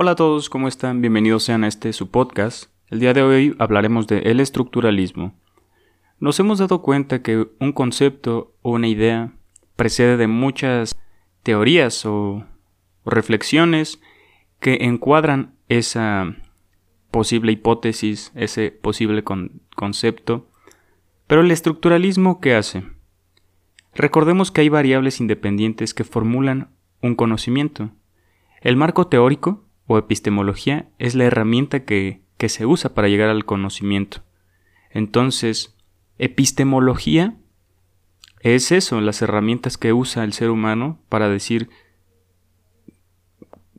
Hola a todos, ¿cómo están? Bienvenidos sean a este su podcast. El día de hoy hablaremos de el estructuralismo. Nos hemos dado cuenta que un concepto o una idea precede de muchas teorías o, reflexiones que encuadran esa posible hipótesis, ese posible concepto. Pero el estructuralismo, ¿qué hace? Recordemos que hay variables independientes que formulan un conocimiento. El marco teórico o epistemología es la herramienta que, se usa para llegar al conocimiento. Entonces, epistemología es eso, las herramientas que usa el ser humano para decir,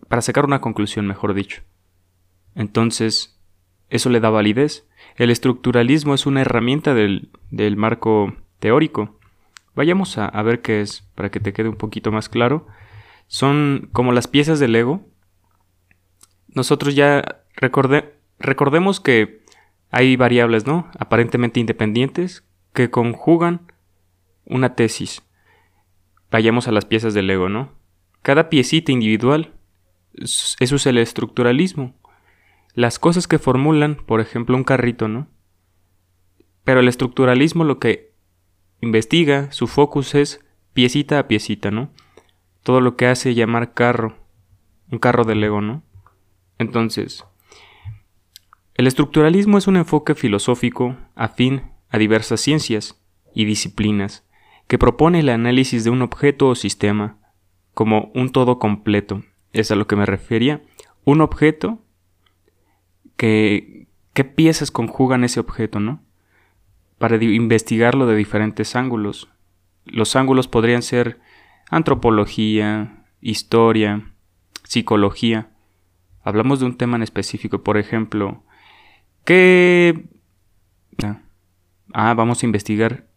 para sacar una conclusión, mejor dicho. Entonces, eso le da validez. El estructuralismo es una herramienta del, marco teórico. Vayamos a, a, ver qué es, para que te quede un poquito más claro. Son como las piezas del Lego nosotros ya recordemos que hay variables, ¿no? Aparentemente independientes que conjugan una tesis. Vayamos a las piezas del Lego, ¿no? Cada piecita individual, eso es el estructuralismo. Las cosas que formulan, por ejemplo, un carrito, ¿no? Pero el estructuralismo lo que investiga, su focus es piecita a piecita, ¿no? Todo lo que hace llamar carro, un carro de Lego, ¿no? Entonces, el estructuralismo es un enfoque filosófico afín a diversas ciencias y disciplinas que propone el análisis de un objeto o sistema como un todo completo. Es a lo que me refería. Un objeto que qué piezas conjugan ese objeto, ¿no? Para investigarlo de diferentes ángulos. Los ángulos podrían ser antropología, historia, psicología, hablamos de un tema en específico, por ejemplo, ¿qué... Ah, vamos a investigar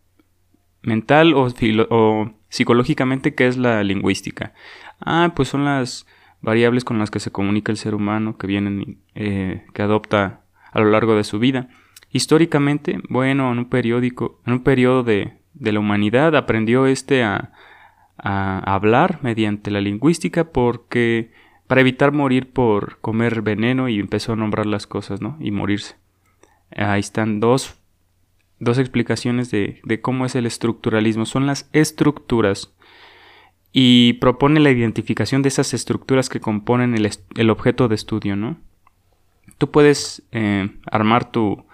mental o, o, psicológicamente qué es la lingüística. Ah, pues son las variables con las que se comunica el ser humano que vienen, eh, que adopta a lo largo de su vida. Históricamente, bueno, en un periódico, en un periodo de, de la humanidad aprendió este a, a hablar mediante la lingüística porque para evitar morir por comer veneno y empezó a nombrar las cosas, ¿no? Y morirse. Ahí están dos, dos explicaciones de, cómo es el estructuralismo. Son las estructuras y propone la identificación de esas estructuras que componen el, objeto de estudio, ¿no? Tú puedes eh, armar tu...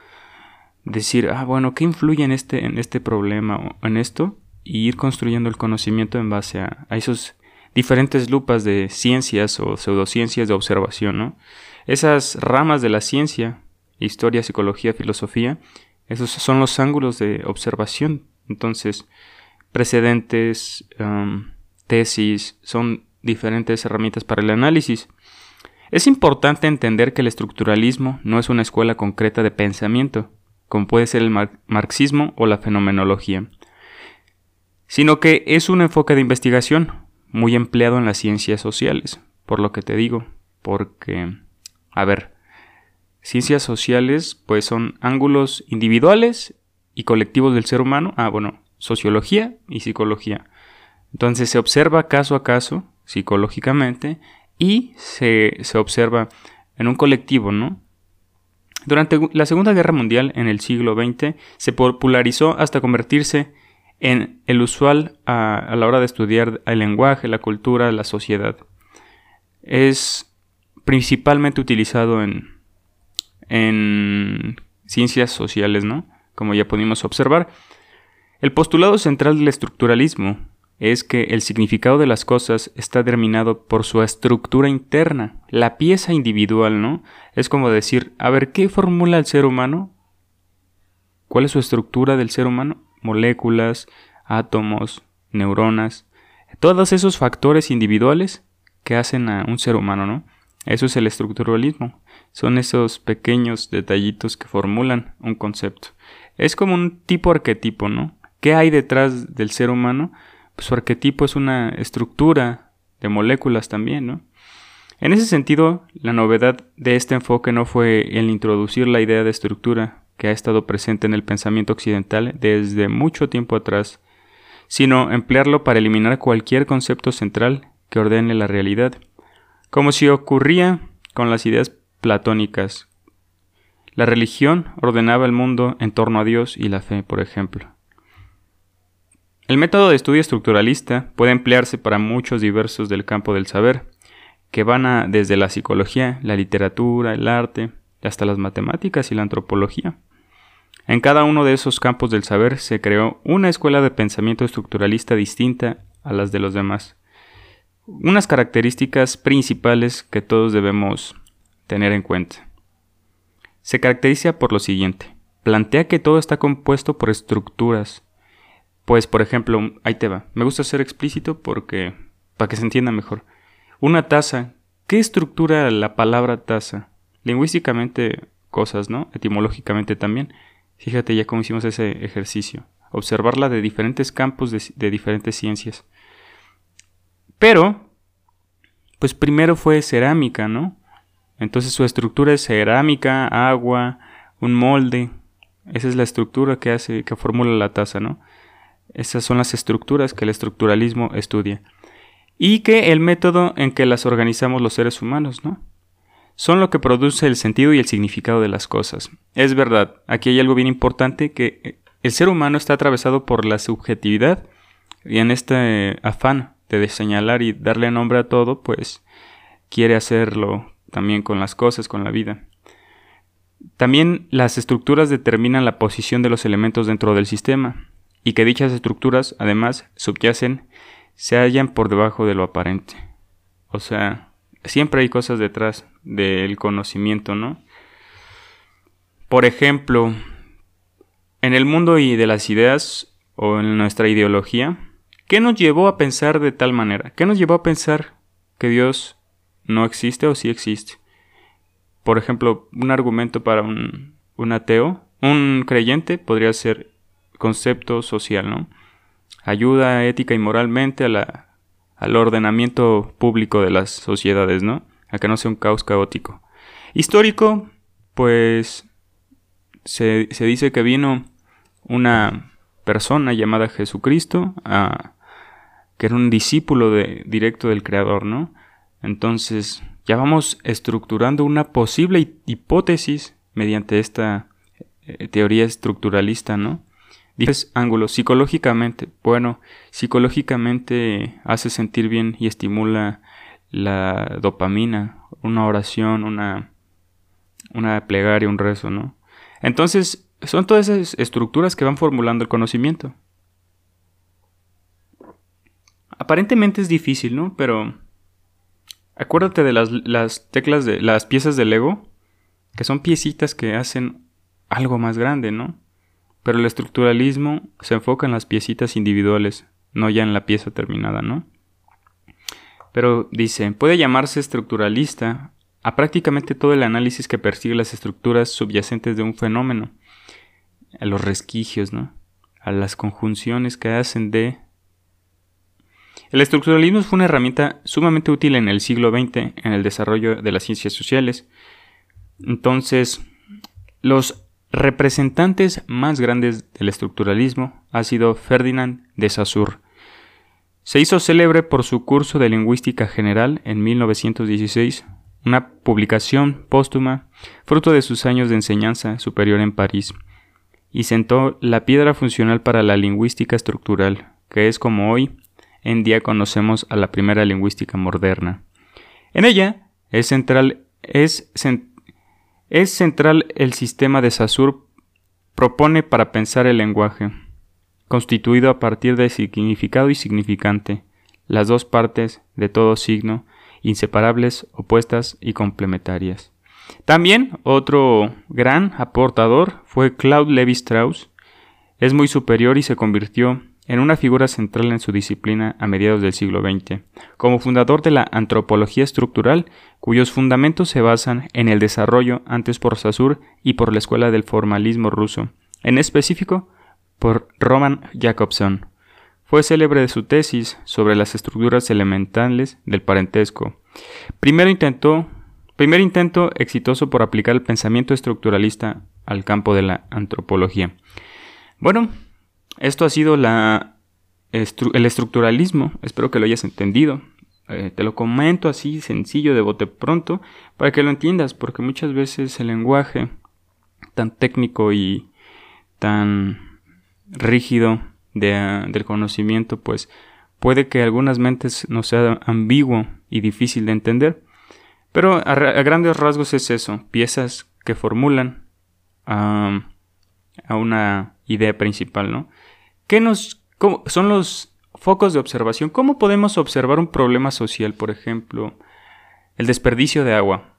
decir, ah, bueno, ¿qué influye en este, en este problema o en esto? Y ir construyendo el conocimiento en base a, a esos diferentes lupas de ciencias o pseudociencias de observación, ¿no? Esas ramas de la ciencia, historia, psicología, filosofía, esos son los ángulos de observación. Entonces, precedentes, um, tesis, son diferentes herramientas para el análisis. Es importante entender que el estructuralismo no es una escuela concreta de pensamiento, como puede ser el marxismo o la fenomenología, sino que es un enfoque de investigación, muy empleado en las ciencias sociales, por lo que te digo, porque, a ver, ciencias sociales pues son ángulos individuales y colectivos del ser humano, ah, bueno, sociología y psicología. Entonces se observa caso a caso, psicológicamente, y se, se observa en un colectivo, ¿no? Durante la Segunda Guerra Mundial, en el siglo XX, se popularizó hasta convertirse en el usual a, la hora de estudiar el lenguaje, la cultura, la sociedad. Es principalmente utilizado en, en ciencias sociales, ¿no? Como ya pudimos observar. El postulado central del estructuralismo es que el significado de las cosas está determinado por su estructura interna, la pieza individual, ¿no? Es como decir, a ver, ¿qué formula el ser humano? ¿Cuál es su estructura del ser humano? Moléculas, átomos, neuronas, todos esos factores individuales que hacen a un ser humano, ¿no? Eso es el estructuralismo. Son esos pequeños detallitos que formulan un concepto. Es como un tipo arquetipo, ¿no? ¿Qué hay detrás del ser humano? Pues su arquetipo es una estructura de moléculas también, ¿no? En ese sentido, la novedad de este enfoque no fue el introducir la idea de estructura que ha estado presente en el pensamiento occidental desde mucho tiempo atrás, sino emplearlo para eliminar cualquier concepto central que ordene la realidad, como si ocurría con las ideas platónicas. La religión ordenaba el mundo en torno a Dios y la fe, por ejemplo. El método de estudio estructuralista puede emplearse para muchos diversos del campo del saber, que van desde la psicología, la literatura, el arte, hasta las matemáticas y la antropología. En cada uno de esos campos del saber se creó una escuela de pensamiento estructuralista distinta a las de los demás. Unas características principales que todos debemos tener en cuenta. Se caracteriza por lo siguiente. Plantea que todo está compuesto por estructuras. Pues, por ejemplo, ahí te va. Me gusta ser explícito porque para que se entienda mejor. Una taza. ¿Qué estructura la palabra taza? Lingüísticamente cosas, ¿no? Etimológicamente también. Fíjate ya cómo hicimos ese ejercicio. Observarla de diferentes campos de, diferentes ciencias. Pero, pues primero fue cerámica, ¿no? Entonces su estructura es cerámica, agua, un molde. Esa es la estructura que hace, que formula la taza, ¿no? Esas son las estructuras que el estructuralismo estudia. Y que el método en que las organizamos los seres humanos, ¿no? Son lo que produce el sentido y el significado de las cosas. Es verdad, aquí hay algo bien importante que eh, el ser humano está atravesado por la subjetividad y en este afán de señalar y darle nombre a todo, pues quiere hacerlo también con las cosas, con la vida. También las estructuras determinan la posición de los elementos dentro del sistema y que dichas estructuras además subyacen se hallan por debajo de lo aparente. O sea, siempre hay cosas detrás del conocimiento, ¿no? Por ejemplo, en el mundo y de las ideas o en nuestra ideología, ¿qué nos llevó a pensar de tal manera? ¿Qué nos llevó a pensar que Dios no existe o sí existe? Por ejemplo, un argumento para un, ateo, un creyente podría ser concepto social, ¿no? Ayuda ética y moralmente a la al ordenamiento público de las sociedades, ¿no? A que no sea un caos caótico. Histórico, pues se, dice que vino una persona llamada Jesucristo, que era un discípulo de, directo del Creador, ¿no? Entonces, ya vamos estructurando una posible hipótesis mediante esta eh, teoría estructuralista, ¿no? Dices ángulos psicológicamente. Bueno, psicológicamente hace sentir bien y estimula la dopamina, una oración, una, una plegaria, un rezo, ¿no? Entonces, son todas esas estructuras que van formulando el conocimiento. Aparentemente es difícil, ¿no? Pero acuérdate de las, las teclas de las piezas del Lego, que son piecitas que hacen algo más grande, ¿no? Pero el estructuralismo se enfoca en las piecitas individuales, no ya en la pieza terminada, ¿no? Pero dice, puede llamarse estructuralista a prácticamente todo el análisis que persigue las estructuras subyacentes de un fenómeno, a los resquicios, ¿no? A las conjunciones que hacen de... El estructuralismo fue una herramienta sumamente útil en el siglo XX en el desarrollo de las ciencias sociales. Entonces, los representantes más grandes del estructuralismo ha sido Ferdinand de Saussure. Se hizo célebre por su curso de lingüística general en 1916, una publicación póstuma fruto de sus años de enseñanza superior en París, y sentó la piedra funcional para la lingüística estructural, que es como hoy en día conocemos a la primera lingüística moderna. En ella es central, es, central el sistema de Saussure propone para pensar el lenguaje, constituido a partir de significado y significante, las dos partes de todo signo, inseparables, opuestas y complementarias. También otro gran aportador fue Claude Lévi-Strauss. Es muy superior y se convirtió en una figura central en su disciplina a mediados del siglo XX, como fundador de la antropología estructural, cuyos fundamentos se basan en el desarrollo antes por Saussure y por la escuela del formalismo ruso, en específico por Roman Jacobson. Fue célebre de su tesis sobre las estructuras elementales del parentesco. Primero intentó, primer intento exitoso por aplicar el pensamiento estructuralista al campo de la antropología. Bueno, esto ha sido el estructuralismo, espero que lo hayas entendido. eh, te lo comento así sencillo de bote pronto para que lo entiendas, porque muchas veces el lenguaje tan técnico y tan rígido del conocimiento, pues puede que algunas mentes no sea ambiguo y difícil de entender. Pero a, grandes rasgos es eso, piezas que formulan a una idea principal, ¿no? ¿Qué nos son los focos de observación? ¿Cómo podemos observar un problema social, por ejemplo, el desperdicio de agua?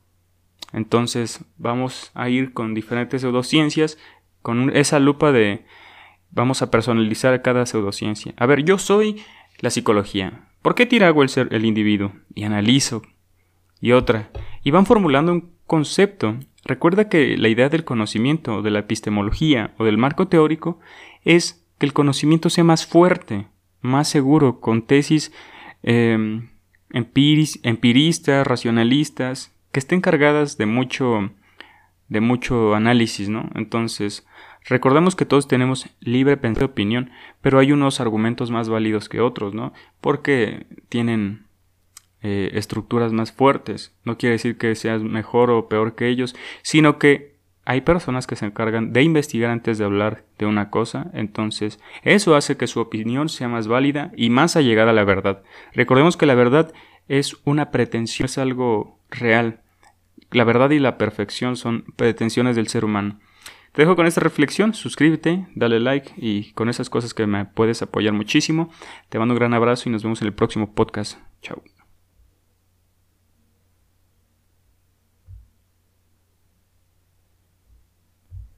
Entonces vamos a ir con diferentes pseudociencias, con esa lupa de vamos a personalizar cada pseudociencia. A ver, yo soy la psicología. ¿Por qué tira agua el, ser, el individuo? Y analizo. Y otra. Y van formulando un concepto. Recuerda que la idea del conocimiento, de la epistemología o del marco teórico es que el conocimiento sea más fuerte, más seguro, con tesis em, empiristas, racionalistas, que estén cargadas de mucho, de mucho análisis, ¿no? Entonces, recordemos que todos tenemos libre pensamiento de opinión, pero hay unos argumentos más válidos que otros, ¿no? Porque tienen eh, estructuras más fuertes. No quiere decir que seas mejor o peor que ellos, sino que hay personas que se encargan de investigar antes de hablar de una cosa, entonces eso hace que su opinión sea más válida y más allegada a la verdad. Recordemos que la verdad es una pretensión, es algo real. La verdad y la perfección son pretensiones del ser humano. Te dejo con esta reflexión, suscríbete, dale like y con esas cosas que me puedes apoyar muchísimo. Te mando un gran abrazo y nos vemos en el próximo podcast. Chao.